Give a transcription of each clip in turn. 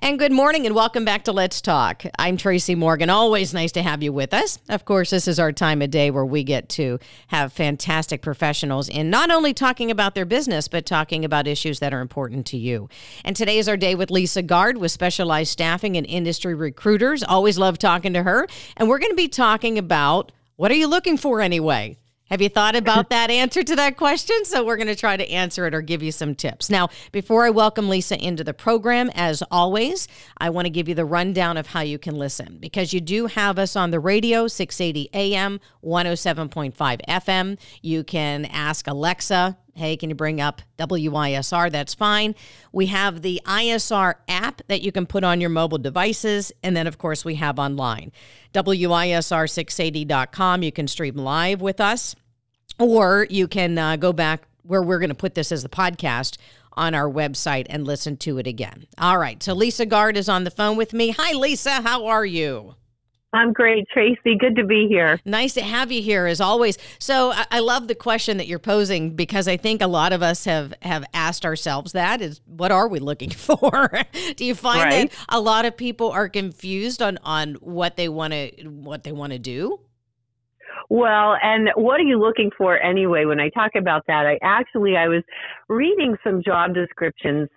And good morning and welcome back to Let's Talk. I'm Tracy Morgan. Always nice to have you with us. Of course, this is our time of day where we get to have fantastic professionals in not only talking about their business, but talking about issues that are important to you. And today is our day with Lisa Guard with Specialized Staffing and Industry Recruiters. Always love talking to her. And we're going to be talking about what are you looking for anyway? Have you thought about that answer to that question? So we're going to try to answer it or give you some tips. Now, before I welcome Lisa into the program, as always, I want to give you the rundown of how you can listen because you do have us on the radio, 680 AM, 107.5 FM. You can ask Alexa, hey, can you bring up WISR? That's fine. We have the ISR app that you can put on your mobile devices. And then, of course, we have online. WISR680.com. You can stream live with us, or you can uh, go back where we're going to put this as the podcast on our website and listen to it again. All right. So Lisa Guard is on the phone with me. Hi, Lisa. How are you? I'm great, Tracy. Good to be here. Nice to have you here as always. So I, I, love the question that you're posing because I think a lot of us have have asked ourselves that is what are we looking for? Do you find right. that a lot of people are confused on on what they want to what they want to do? Well, and what are you looking for anyway? When I talk about that, I actually I was reading some job descriptions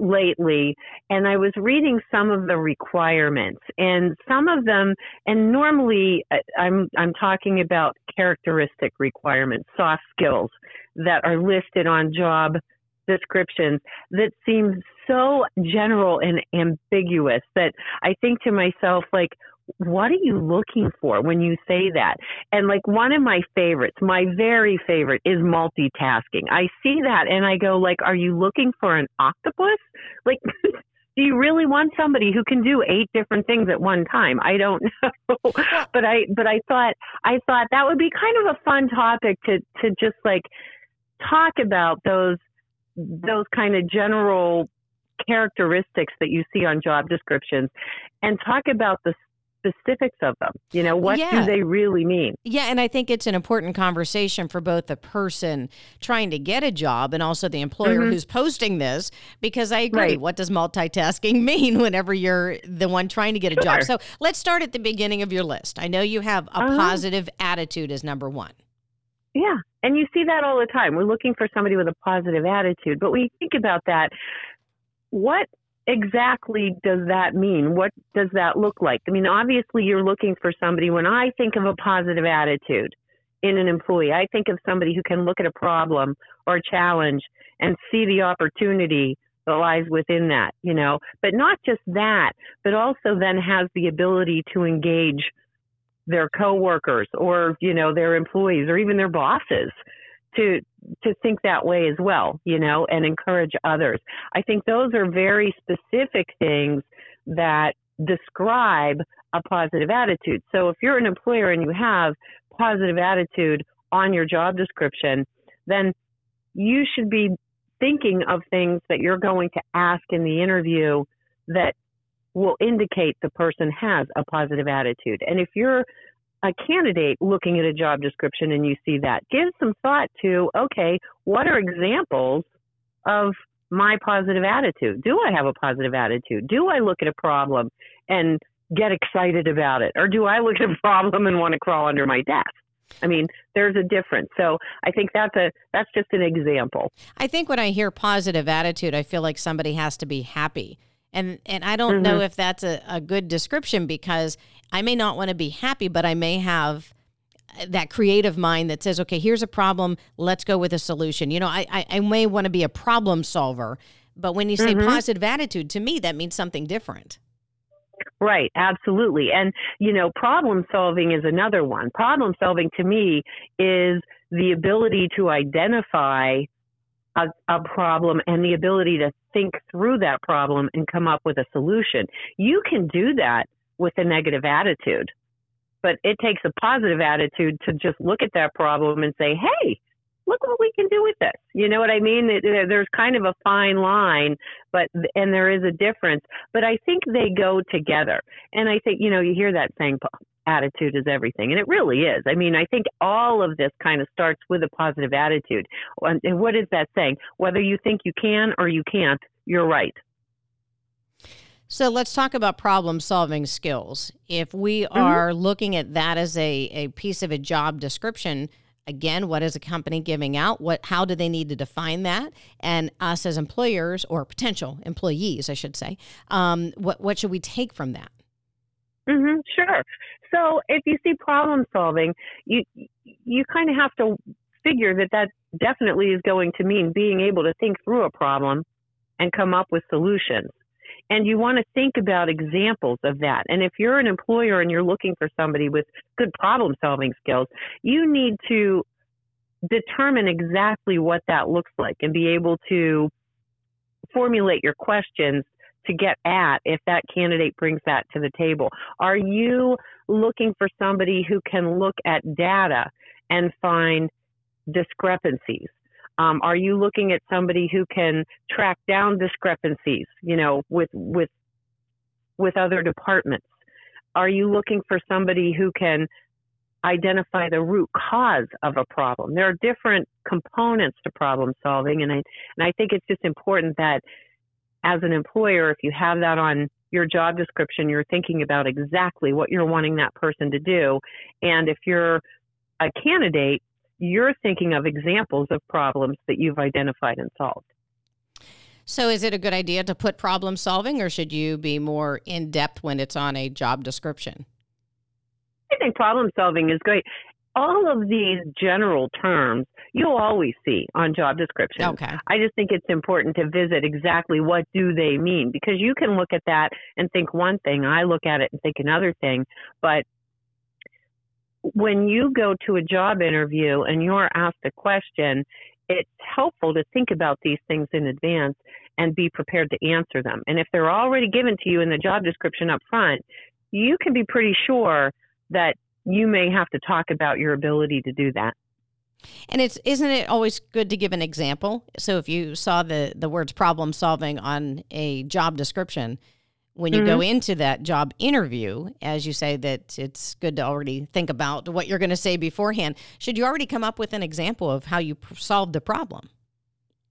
lately, and I was reading some of the requirements, and some of them, and normally uh, I'm I'm talking about characteristic requirements, soft skills that are listed on job descriptions that seem so general and ambiguous that I think to myself like what are you looking for when you say that? And like one of my favorites, my very favorite is multitasking. I see that and I go like, are you looking for an octopus? Like, do you really want somebody who can do eight different things at one time? I don't know. but I, but I thought, I thought that would be kind of a fun topic to, to just like talk about those, those kind of general characteristics that you see on job descriptions and talk about the specifics of them. You know, what yeah. do they really mean? Yeah, and I think it's an important conversation for both the person trying to get a job and also the employer mm-hmm. who's posting this because I agree. Right. What does multitasking mean whenever you're the one trying to get a sure. job? So let's start at the beginning of your list. I know you have a uh-huh. positive attitude as number one. Yeah. And you see that all the time. We're looking for somebody with a positive attitude. But when you think about that, what exactly does that mean? What does that look like? I mean, obviously, you're looking for somebody. When I think of a positive attitude in an employee, I think of somebody who can look at a problem or a challenge and see the opportunity that lies within that, you know. But not just that, but also then has the ability to engage their coworkers or, you know, their employees or even their bosses to to think that way as well, you know, and encourage others. I think those are very specific things that describe a positive attitude. So if you're an employer and you have positive attitude on your job description, then you should be thinking of things that you're going to ask in the interview that will indicate the person has a positive attitude. And if you're a candidate looking at a job description and you see that, give some thought to, okay, what are examples of my positive attitude? Do I have a positive attitude? Do I look at a problem and get excited about it? Or do I look at a problem and want to crawl under my desk? I mean, there's a difference. So I think that's a that's just an example. I think when I hear positive attitude, I feel like somebody has to be happy. And and I don't mm-hmm. know if that's a, a good description because I may not want to be happy, but I may have that creative mind that says, okay, here's a problem, let's go with a solution. You know, I, I, I may want to be a problem solver, but when you say mm-hmm. positive attitude, to me, that means something different. Right, absolutely. And, you know, problem solving is another one. Problem solving to me is the ability to identify a, a, problem and the ability to think through that problem and come up with a solution. You can do that with a negative attitude, but it takes a positive attitude to just look at that problem and say, hey, look what we can do with this. You know what I mean? There's kind of a fine line, but, and there is a difference, but I think they go together. And I think, you know, you hear that saying, attitude is everything. And it really is. I mean, I think all of this kind of starts with a positive attitude. And what is that saying? Whether you think you can or you can't, you're right. So let's talk about problem solving skills. If we mm-hmm. are looking at that as a, a piece of a job description, again, what is a company giving out? What how do they need to define that? And us as employers or potential employees, I should say, um, what what should we take from that? Mm-hmm, sure. So if you see problem solving, you you kind of have to figure that that definitely is going to mean being able to think through a problem and come up with solutions. And you want to think about examples of that. And if you're an employer and you're looking for somebody with good problem solving skills, you need to determine exactly what that looks like and be able to formulate your questions to get at if that candidate brings that to the table. Are you looking for somebody who can look at data and find discrepancies? Um, are you looking at somebody who can track down discrepancies, you know, with with with other departments? Are you looking for somebody who can identify the root cause of a problem? There are different components to problem solving, and I and I think it's just important that as an employer, if you have that on your job description, you're thinking about exactly what you're wanting that person to do, and if you're a candidate, you're thinking of examples of problems that you've identified and solved. So, is it a good idea to put problem solving, or should you be more in depth when it's on a job description? I think problem solving is great. All of these general terms you'll always see on job descriptions. Okay. I just think it's important to visit exactly what do they mean because you can look at that and think one thing, I look at it and think another thing, but when you go to a job interview and you're asked a question, it's helpful to think about these things in advance and be prepared to answer them. And if they're already given to you in the job description up front, you can be pretty sure that you may have to talk about your ability to do that. And it's isn't it always good to give an example? So if you saw the the words problem solving on a job description, when you mm-hmm. go into that job interview, as you say that it's good to already think about what you're going to say beforehand, should you already come up with an example of how you solved the problem?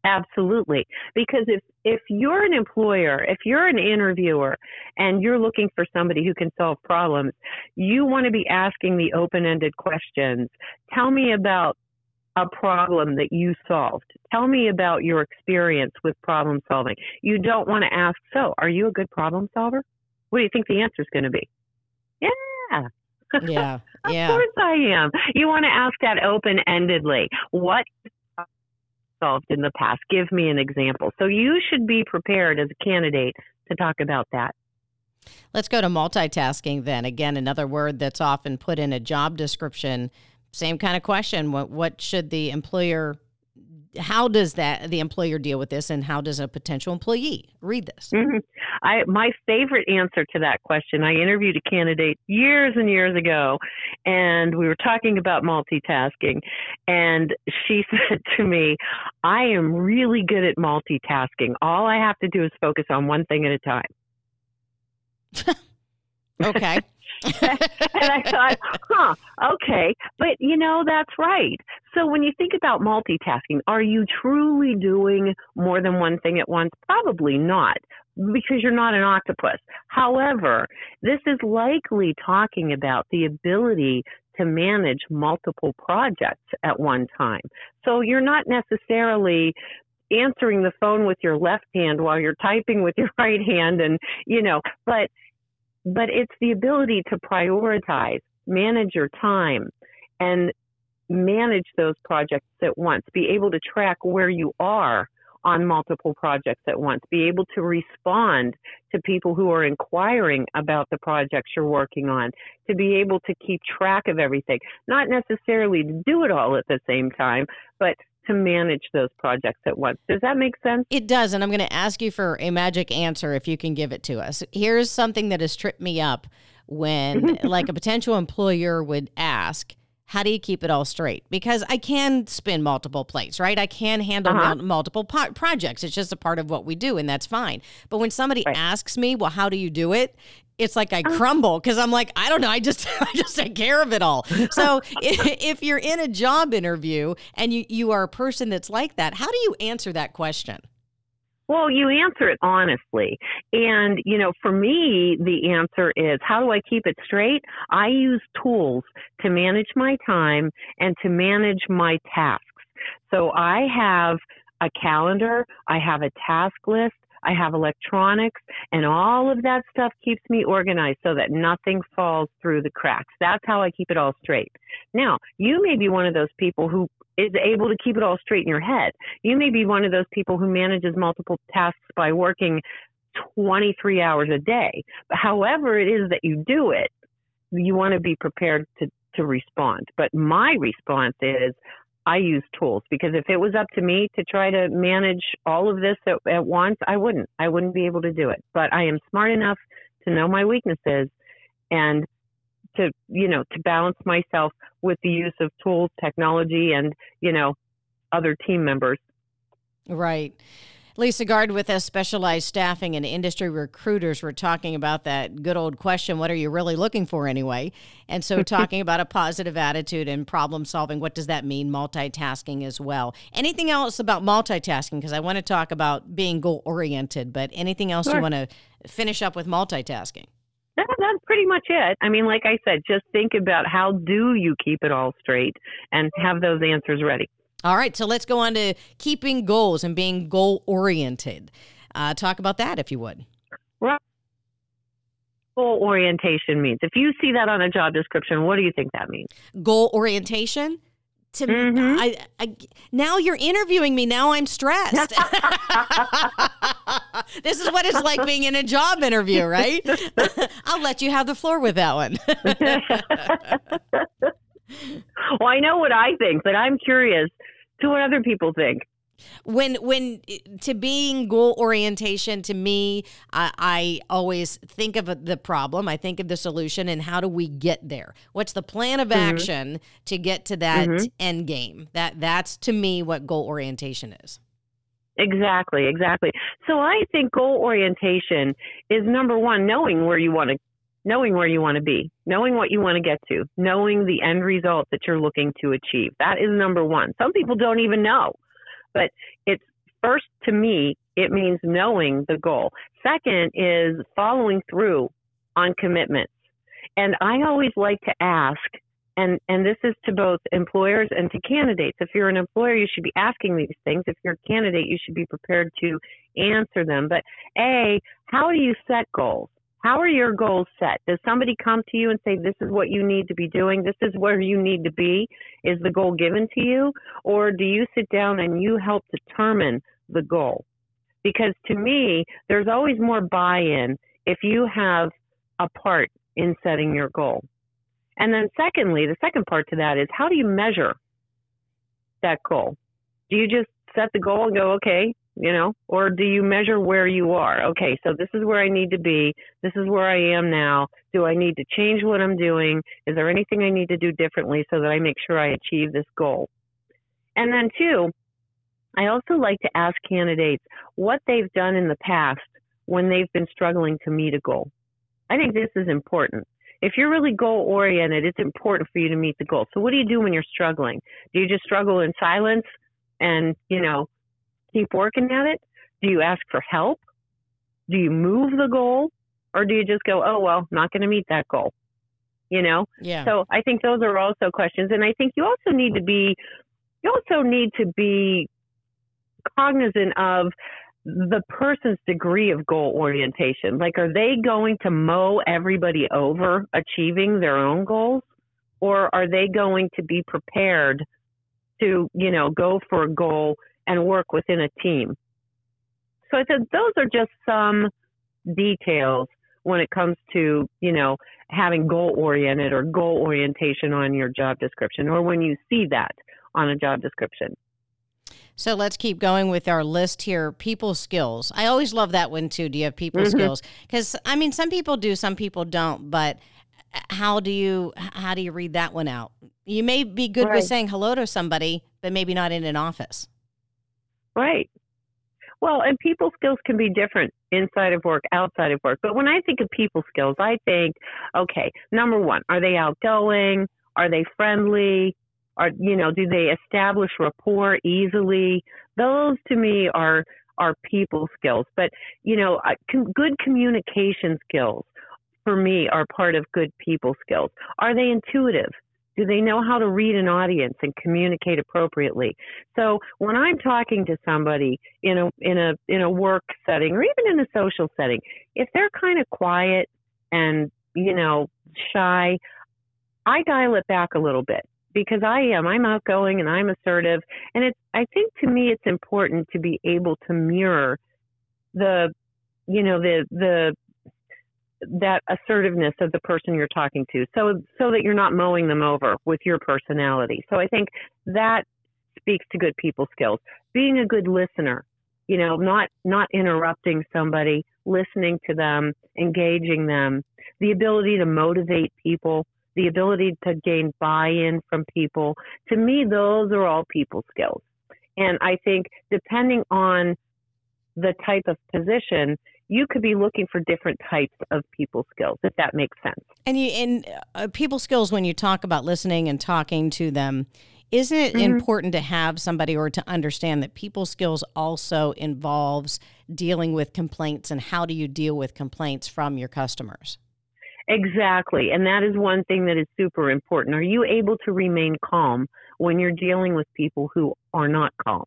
Absolutely. Because if, if you're an employer, if you're an interviewer and you're looking for somebody who can solve problems, you want to be asking the open ended questions. Tell me about a problem that you solved. Tell me about your experience with problem solving. You don't want to ask, so are you a good problem solver? What do you think the answer is going to be? Yeah. Yeah. of yeah. course I am. You want to ask that open endedly. What solved in the past? Give me an example. So you should be prepared as a candidate to talk about that. Let's go to multitasking then. Again, another word that's often put in a job description same kind of question. What what should the employer how does that the employer deal with this and how does a potential employee read this mm-hmm. i my favorite answer to that question i interviewed a candidate years and years ago and we were talking about multitasking and she said to me i am really good at multitasking all i have to do is focus on one thing at a time okay and I thought, huh, okay. But you know, that's right. So when you think about multitasking, are you truly doing more than one thing at once? Probably not because you're not an octopus. However, this is likely talking about the ability to manage multiple projects at one time. So you're not necessarily answering the phone with your left hand while you're typing with your right hand and you know but but it's the ability to prioritize, manage your time, and manage those projects at once. Be able to track where you are on multiple projects at once. Be able to respond to people who are inquiring about the projects you're working on. To be able to keep track of everything. Not necessarily to do it all at the same time, but to manage those projects at once. Does that make sense? It does. And I'm going to ask you for a magic answer if you can give it to us. Here's something that has tripped me up when, like, a potential employer would ask, how do you keep it all straight? Because I can spin multiple plates, right? I can handle uh-huh. multiple po- projects. It's just a part of what we do, and that's fine. But when somebody right. asks me, well, how do you do it? It's like I uh-huh. crumble because I'm like, I don't know. I just, I just take care of it all. So if, if you're in a job interview and you, you are a person that's like that, how do you answer that question? Well, you answer it honestly. And, you know, for me, the answer is how do I keep it straight? I use tools to manage my time and to manage my tasks. So I have a calendar, I have a task list, I have electronics, and all of that stuff keeps me organized so that nothing falls through the cracks. That's how I keep it all straight. Now, you may be one of those people who is able to keep it all straight in your head. You may be one of those people who manages multiple tasks by working 23 hours a day. However it is that you do it, you want to be prepared to, to respond. But my response is I use tools because if it was up to me to try to manage all of this at, at once, I wouldn't. I wouldn't be able to do it. But I am smart enough to know my weaknesses and to you know to balance myself with the use of tools technology and you know other team members right Lisa Guard with us, Specialized Staffing and Industry Recruiters. We're talking about that good old question what are you really looking for anyway? And so, talking about a positive attitude and problem solving, what does that mean? Multitasking as well. Anything else about multitasking? Because I want to talk about being goal oriented, but anything else sure. you want to finish up with multitasking? That, that's pretty much it. I mean, like I said, just think about how do you keep it all straight and have those answers ready. All right, so let's go on to keeping goals and being goal oriented. Uh, talk about that, if you would. Right. Goal orientation means. If you see that on a job description, what do you think that means? Goal orientation to mm-hmm. I, I, now you're interviewing me now i'm stressed this is what it's like being in a job interview right i'll let you have the floor with that one well i know what i think but i'm curious to what other people think. When when to being goal orientation to me I, I, always think of the problem i think of the solution and how do we get there? What's the plan of mm-hmm. action to get to that mm-hmm. end game? That that's to me what goal orientation is. Exactly exactly. So i think goal orientation is number one knowing where you want to knowing where you want to be knowing what you want to get to knowing the end result that you're looking to achieve that is number one some people don't even know but it's first to me, it means knowing the goal. Second is following through on commitments. And I always like to ask, and, and this is to both employers and to candidates. If you're an employer, you should be asking these things. If you're a candidate, you should be prepared to answer them. But A, how do you set goals? How are your goals set? Does somebody come to you and say, This is what you need to be doing? This is where you need to be? Is the goal given to you? Or do you sit down and you help determine the goal? Because to me, there's always more buy in if you have a part in setting your goal. And then, secondly, the second part to that is how do you measure that goal? Do you just set the goal and go, okay, you know, or do you measure where you are? Okay, so this is where I need to be. This is where I am now. Do I need to change what I'm doing? Is there anything I need to do differently so that I make sure I achieve this goal? And then, two, I also like to ask candidates what they've done in the past when they've been struggling to meet a goal. I think this is important. If you're really goal oriented, it's important for you to meet the goal. So, what do you do when you're struggling? Do you just struggle in silence and, you know, keep working at it? Do you ask for help? Do you move the goal? Or do you just go, oh, well, not going to meet that goal? You know? Yeah. So I think those are also questions. And I think you also need to be, you also need to be cognizant of the person's degree of goal orientation. Like, are they going to mow everybody over achieving their own goals? Or are they going to be prepared to, you know, go for a goal and work within a team. So I said those are just some details when it comes to, you know, having goal oriented or goal orientation on your job description or when you see that on a job description. So let's keep going with our list here. People skills. I always love that one too. Do you have people mm-hmm. skills? Because I mean, some people do, some people don't. But how do you how do you read that one out? You may be good right. with saying hello to somebody, but maybe not in an office. Right. Well, and people skills can be different inside of work, outside of work. But when I think of people skills, I think, okay, number one, are they outgoing? Are they friendly? Are you know, do they establish rapport easily? Those to me are are people skills. But, you know, good communication skills for me are part of good people skills. Are they intuitive? Do they know how to read an audience and communicate appropriately? So when I'm talking to somebody in a in a in a work setting or even in a social setting, if they're kind of quiet and you know shy, I dial it back a little bit because I am. I'm outgoing and I'm assertive. And it's, I think to me, it's important to be able to mirror the, you know, the, the, that assertiveness of the person you're talking to so so that you're not mowing them over with your personality so i think that speaks to good people skills being a good listener you know not not interrupting somebody listening to them engaging them the ability to motivate people the ability to gain buy-in from people. To me, those are all people skills. And I think depending on the type of position, you could be looking for different types of people skills, if that makes sense. And you, in uh, people skills, when you talk about listening and talking to them, isn't it mm-hmm. important to have somebody or to understand that people skills also involves dealing with complaints and how do you deal with complaints from your customers? Exactly. And that is one thing that is super important. Are you able to remain calm when you're dealing with people who are not calm?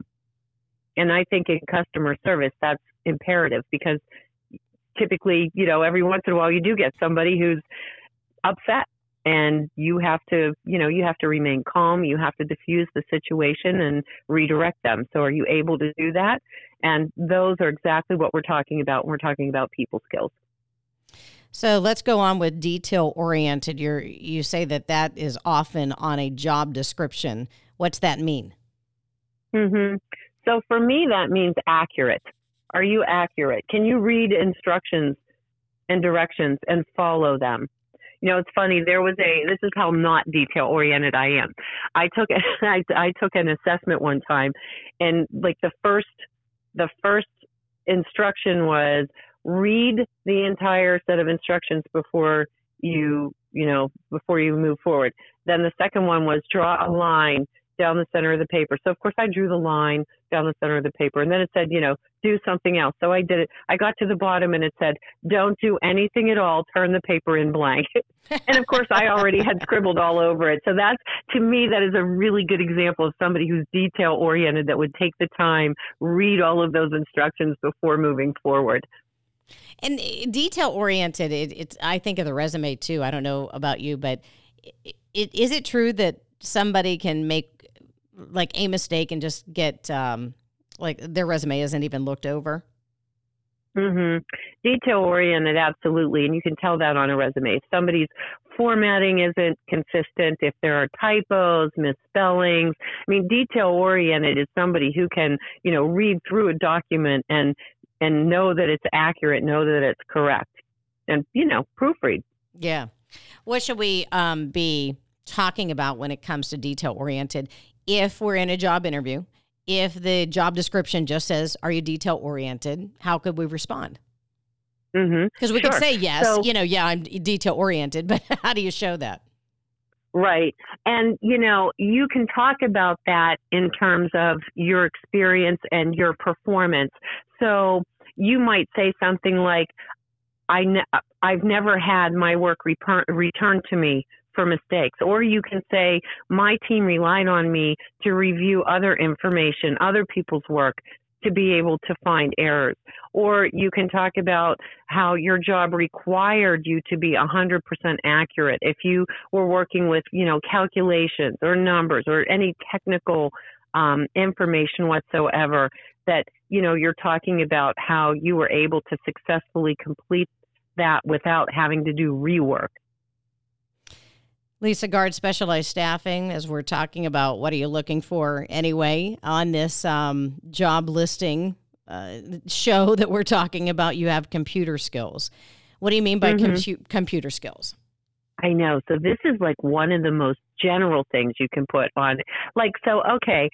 And I think in customer service, that's imperative because typically, you know, every once in a while you do get somebody who's upset and you have to, you know, you have to remain calm. You have to diffuse the situation and redirect them. So are you able to do that? And those are exactly what we're talking about when we're talking about people skills. So let's go on with detail oriented. You you say that that is often on a job description. What's that mean? Mhm. So for me that means accurate. Are you accurate? Can you read instructions and directions and follow them? You know, it's funny. There was a. This is how not detail oriented I am. I took I, I took an assessment one time, and like the first the first instruction was read the entire set of instructions before you, you know, before you move forward. Then the second one was draw a line down the center of the paper. So of course I drew the line down the center of the paper and then it said, you know, do something else. So I did it. I got to the bottom and it said, don't do anything at all. Turn the paper in blank. and of course I already had scribbled all over it. So that's, to me, that is a really good example of somebody who's detail oriented that would take the time, read all of those instructions before moving forward. And eh, detail oriented, it, it's I think of the resume too. I don't know about you, but it, it, is it true that somebody can make like a mistake and just get um, like their resume isn't even looked over? Mm-hmm. Detail oriented, absolutely, and you can tell that on a resume. If somebody's formatting isn't consistent, if there are typos, misspellings, I mean, detail oriented is somebody who can, you know, read through a document and and know that it's accurate, know that it's correct, and you know, proofread. Yeah. What should we um, be talking about when it comes to detail oriented? If we're in a job interview, if the job description just says, "Are you detail oriented?" How could we respond? Because mm-hmm. we sure. could say yes, so, you know, yeah, I'm detail oriented, but how do you show that? Right. And, you know, you can talk about that in terms of your experience and your performance. So you might say something like, I ne- I've never had my work reper- returned to me for mistakes. Or you can say, my team relied on me to review other information, other people's work to be able to find errors. Or you can talk about how your job required you to be 100% accurate. If you were working with, you know, calculations or numbers or any technical um, information whatsoever, that you know you're talking about how you were able to successfully complete that without having to do rework. Lisa Guard, specialized staffing, as we're talking about what are you looking for anyway on this um, job listing uh, show that we're talking about, you have computer skills. What do you mean by mm-hmm. compu- computer skills? I know. So this is like one of the most general things you can put on. Like, so, okay,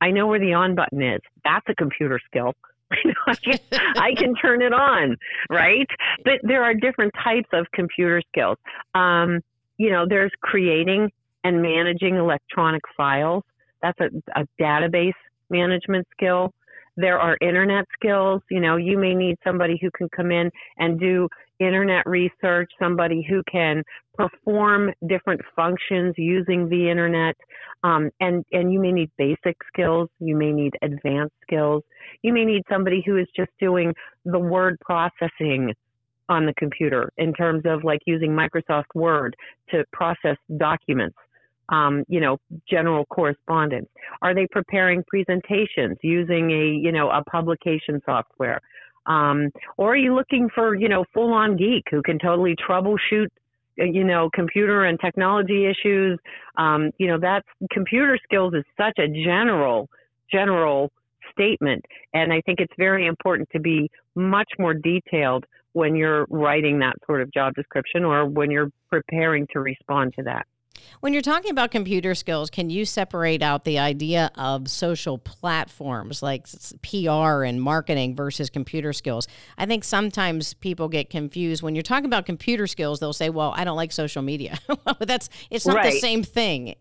I know where the on button is. That's a computer skill. I, can, I can turn it on, right? But there are different types of computer skills. Um, you know, there's creating and managing electronic files. That's a, a database management skill. There are internet skills. You know, you may need somebody who can come in and do internet research, somebody who can perform different functions using the internet. Um, and, and you may need basic skills. You may need advanced skills. You may need somebody who is just doing the word processing on the computer in terms of like using Microsoft Word to process documents. Um, you know, general correspondence? Are they preparing presentations using a, you know, a publication software? Um, or are you looking for, you know, full on geek who can totally troubleshoot, uh, you know, computer and technology issues? Um, you know, that's computer skills is such a general, general statement. And I think it's very important to be much more detailed when you're writing that sort of job description or when you're preparing to respond to that. When you're talking about computer skills, can you separate out the idea of social platforms like PR and marketing versus computer skills? I think sometimes people get confused when you're talking about computer skills. They'll say, "Well, I don't like social media," but that's it's not right. the same thing.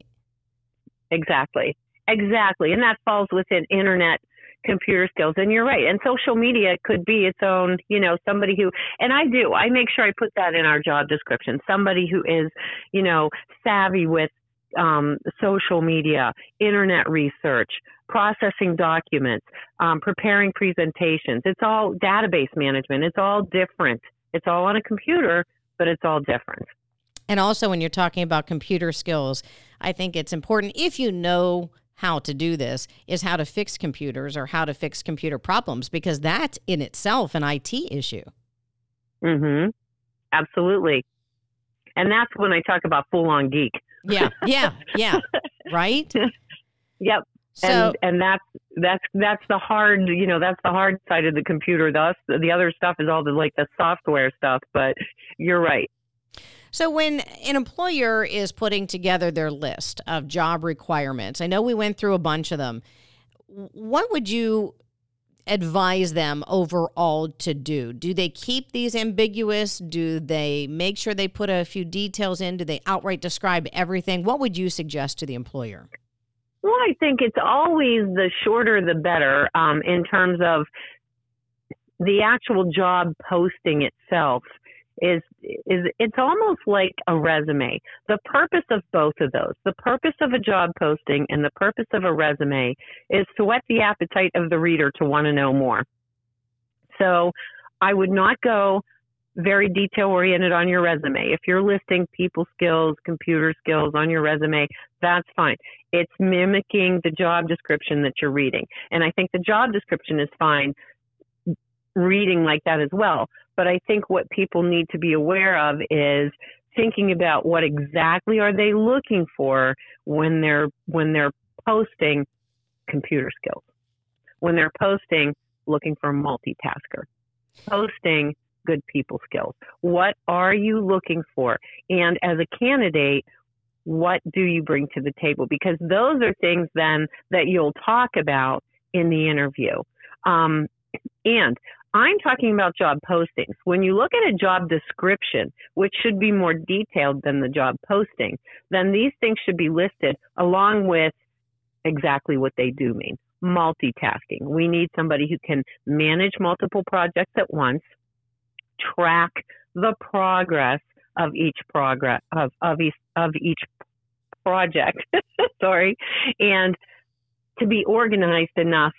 Exactly, exactly, and that falls within internet computer skills. And you're right. And social media could be its own, you know, somebody who, and I do, I make sure I put that in our job description. Somebody who is, you know, savvy with um, social media, internet research, processing documents, um, preparing presentations. It's all database management. It's all different. It's all on a computer, but it's all different. And also, when you're talking about computer skills, I think it's important if you know how to do this is how to fix computers or how to fix computer problems because that's in itself an IT issue. Mhm. Absolutely. And that's when I talk about full on geek. Yeah. Yeah. Yeah. right? Yep. So, and and that's that's that's the hard you know that's the hard side of the computer. The the other stuff is all the like the software stuff. But you're right. So, when an employer is putting together their list of job requirements, I know we went through a bunch of them. What would you advise them overall to do? Do they keep these ambiguous? Do they make sure they put a few details in? Do they outright describe everything? What would you suggest to the employer? Well, I think it's always the shorter the better um, in terms of the actual job posting itself is is it's almost like a resume. The purpose of both of those, the purpose of a job posting and the purpose of a resume is to whet the appetite of the reader to want to know more. So I would not go very detail oriented on your resume. If you're listing people skills, computer skills on your resume, that's fine. It's mimicking the job description that you're reading. And I think the job description is fine reading like that as well. But I think what people need to be aware of is thinking about what exactly are they looking for when they're when they're posting computer skills. When they're posting looking for a multitasker. Posting good people skills. What are you looking for? And as a candidate, what do you bring to the table? Because those are things then that you'll talk about in the interview. Um, and I'm talking about job postings. When you look at a job description, which should be more detailed than the job posting, then these things should be listed along with exactly what they do mean. Multitasking. We need somebody who can manage multiple projects at once, track the progress of each progress of, of each of each project. Sorry, and to be organized enough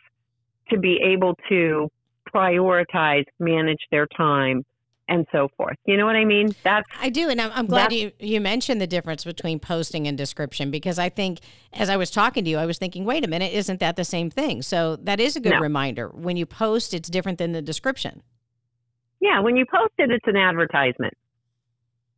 to be able to prioritize, manage their time, and so forth. You know what I mean? That's I do, and I'm, I'm glad you you mentioned the difference between posting and description because I think as I was talking to you, I was thinking, wait a minute, isn't that the same thing? So that is a good no. reminder. When you post, it's different than the description. Yeah, when you post it, it's an advertisement.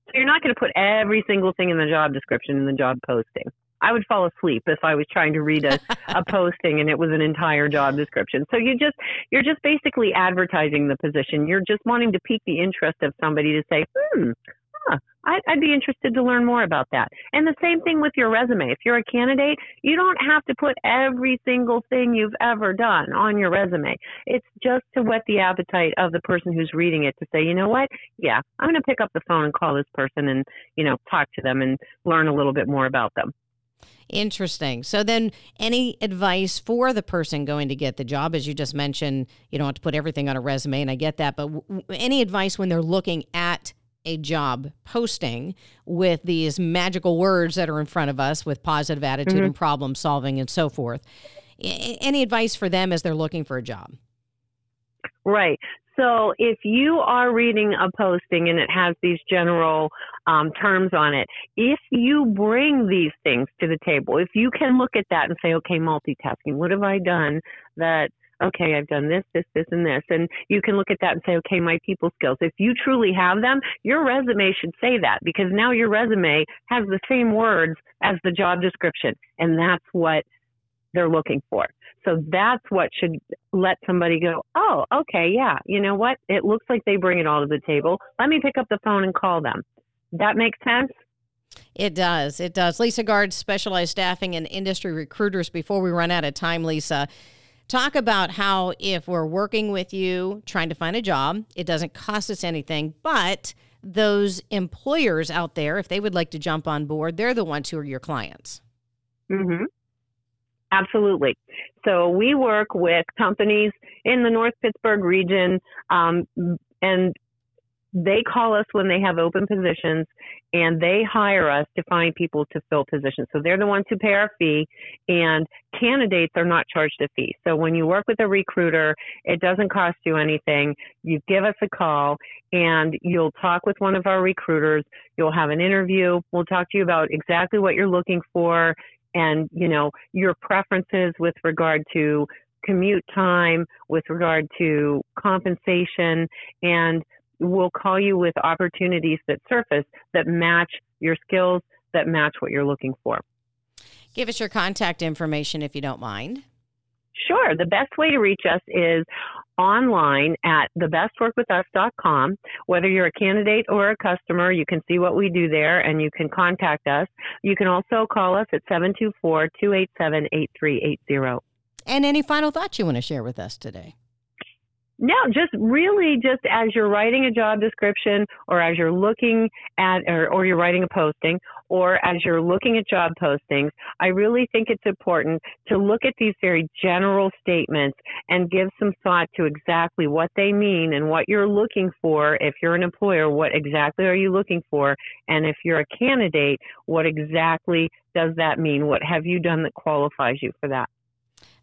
So you're not going to put every single thing in the job description in the job posting. I would fall asleep if I was trying to read a, a posting and it was an entire job description. So you just you're just basically advertising the position. You're just wanting to pique the interest of somebody to say, hmm, huh, I'd, I'd be interested to learn more about that. And the same thing with your resume. If you're a candidate, you don't have to put every single thing you've ever done on your resume. It's just to whet the appetite of the person who's reading it to say, you know what? Yeah, I'm going to pick up the phone and call this person and, you know, talk to them and learn a little bit more about them. Interesting. So then, any advice for the person going to get the job? As you just mentioned, you don't have to put everything on a resume, and I get that. But w- any advice when they're looking at a job posting with these magical words that are in front of us with positive attitude mm-hmm. and problem solving and so forth? any advice for them as they're looking for a job? Right. So if you are reading a posting and it has these general um, terms on it, if you bring these things to the table, if you can look at that and say, okay, multitasking, what have I done that okay, I've done this, this, this, and this. And you can look at that and say, okay, my people skills. If you truly have them, your resume should say that because now your resume has the same words as the job description. And that's what they're looking for. So that's what should let somebody go, oh, okay, yeah, you know what? It looks like they bring it all to the table. Let me pick up the phone and call them. That makes sense? It does. It does. Lisa Guard, specialized staffing and industry recruiters. Before we run out of time, Lisa, talk about how if we're working with you trying to find a job, it doesn't cost us anything, but those employers out there, if they would like to jump on board, they're the ones who are your clients. Mm-hmm. Absolutely. So we work with companies in the North Pittsburgh region, um, and they call us when they have open positions and they hire us to find people to fill positions. So they're the ones who pay our fee and candidates are not charged a fee. So when you work with a recruiter, it doesn't cost you anything. You give us a call and you'll talk with one of our recruiters. You'll have an interview. We'll talk to you about exactly what you're looking for and you know your preferences with regard to commute time with regard to compensation and we'll call you with opportunities that surface that match your skills that match what you're looking for give us your contact information if you don't mind Sure. The best way to reach us is online at thebestworkwithus.com. Whether you're a candidate or a customer, you can see what we do there and you can contact us. You can also call us at 724 287 8380. And any final thoughts you want to share with us today? No, just really just as you're writing a job description or as you're looking at or, or, you're writing a posting or as you're looking at job postings, I really think it's important to look at these very general statements and give some thought to exactly what they mean and what you're looking for. If you're an employer, what exactly are you looking for? And if you're a candidate, what exactly does that mean? What have you done that qualifies you for that?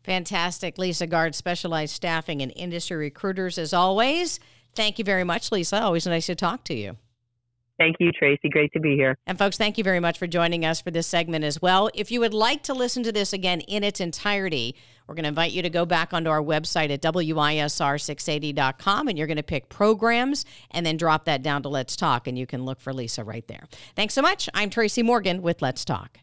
Fantastic. Lisa Guard, specialized staffing and industry recruiters, as always. Thank you very much, Lisa. Always nice to talk to you. Thank you, Tracy. Great to be here. And, folks, thank you very much for joining us for this segment as well. If you would like to listen to this again in its entirety, we're going to invite you to go back onto our website at WISR680.com and you're going to pick programs and then drop that down to Let's Talk, and you can look for Lisa right there. Thanks so much. I'm Tracy Morgan with Let's Talk.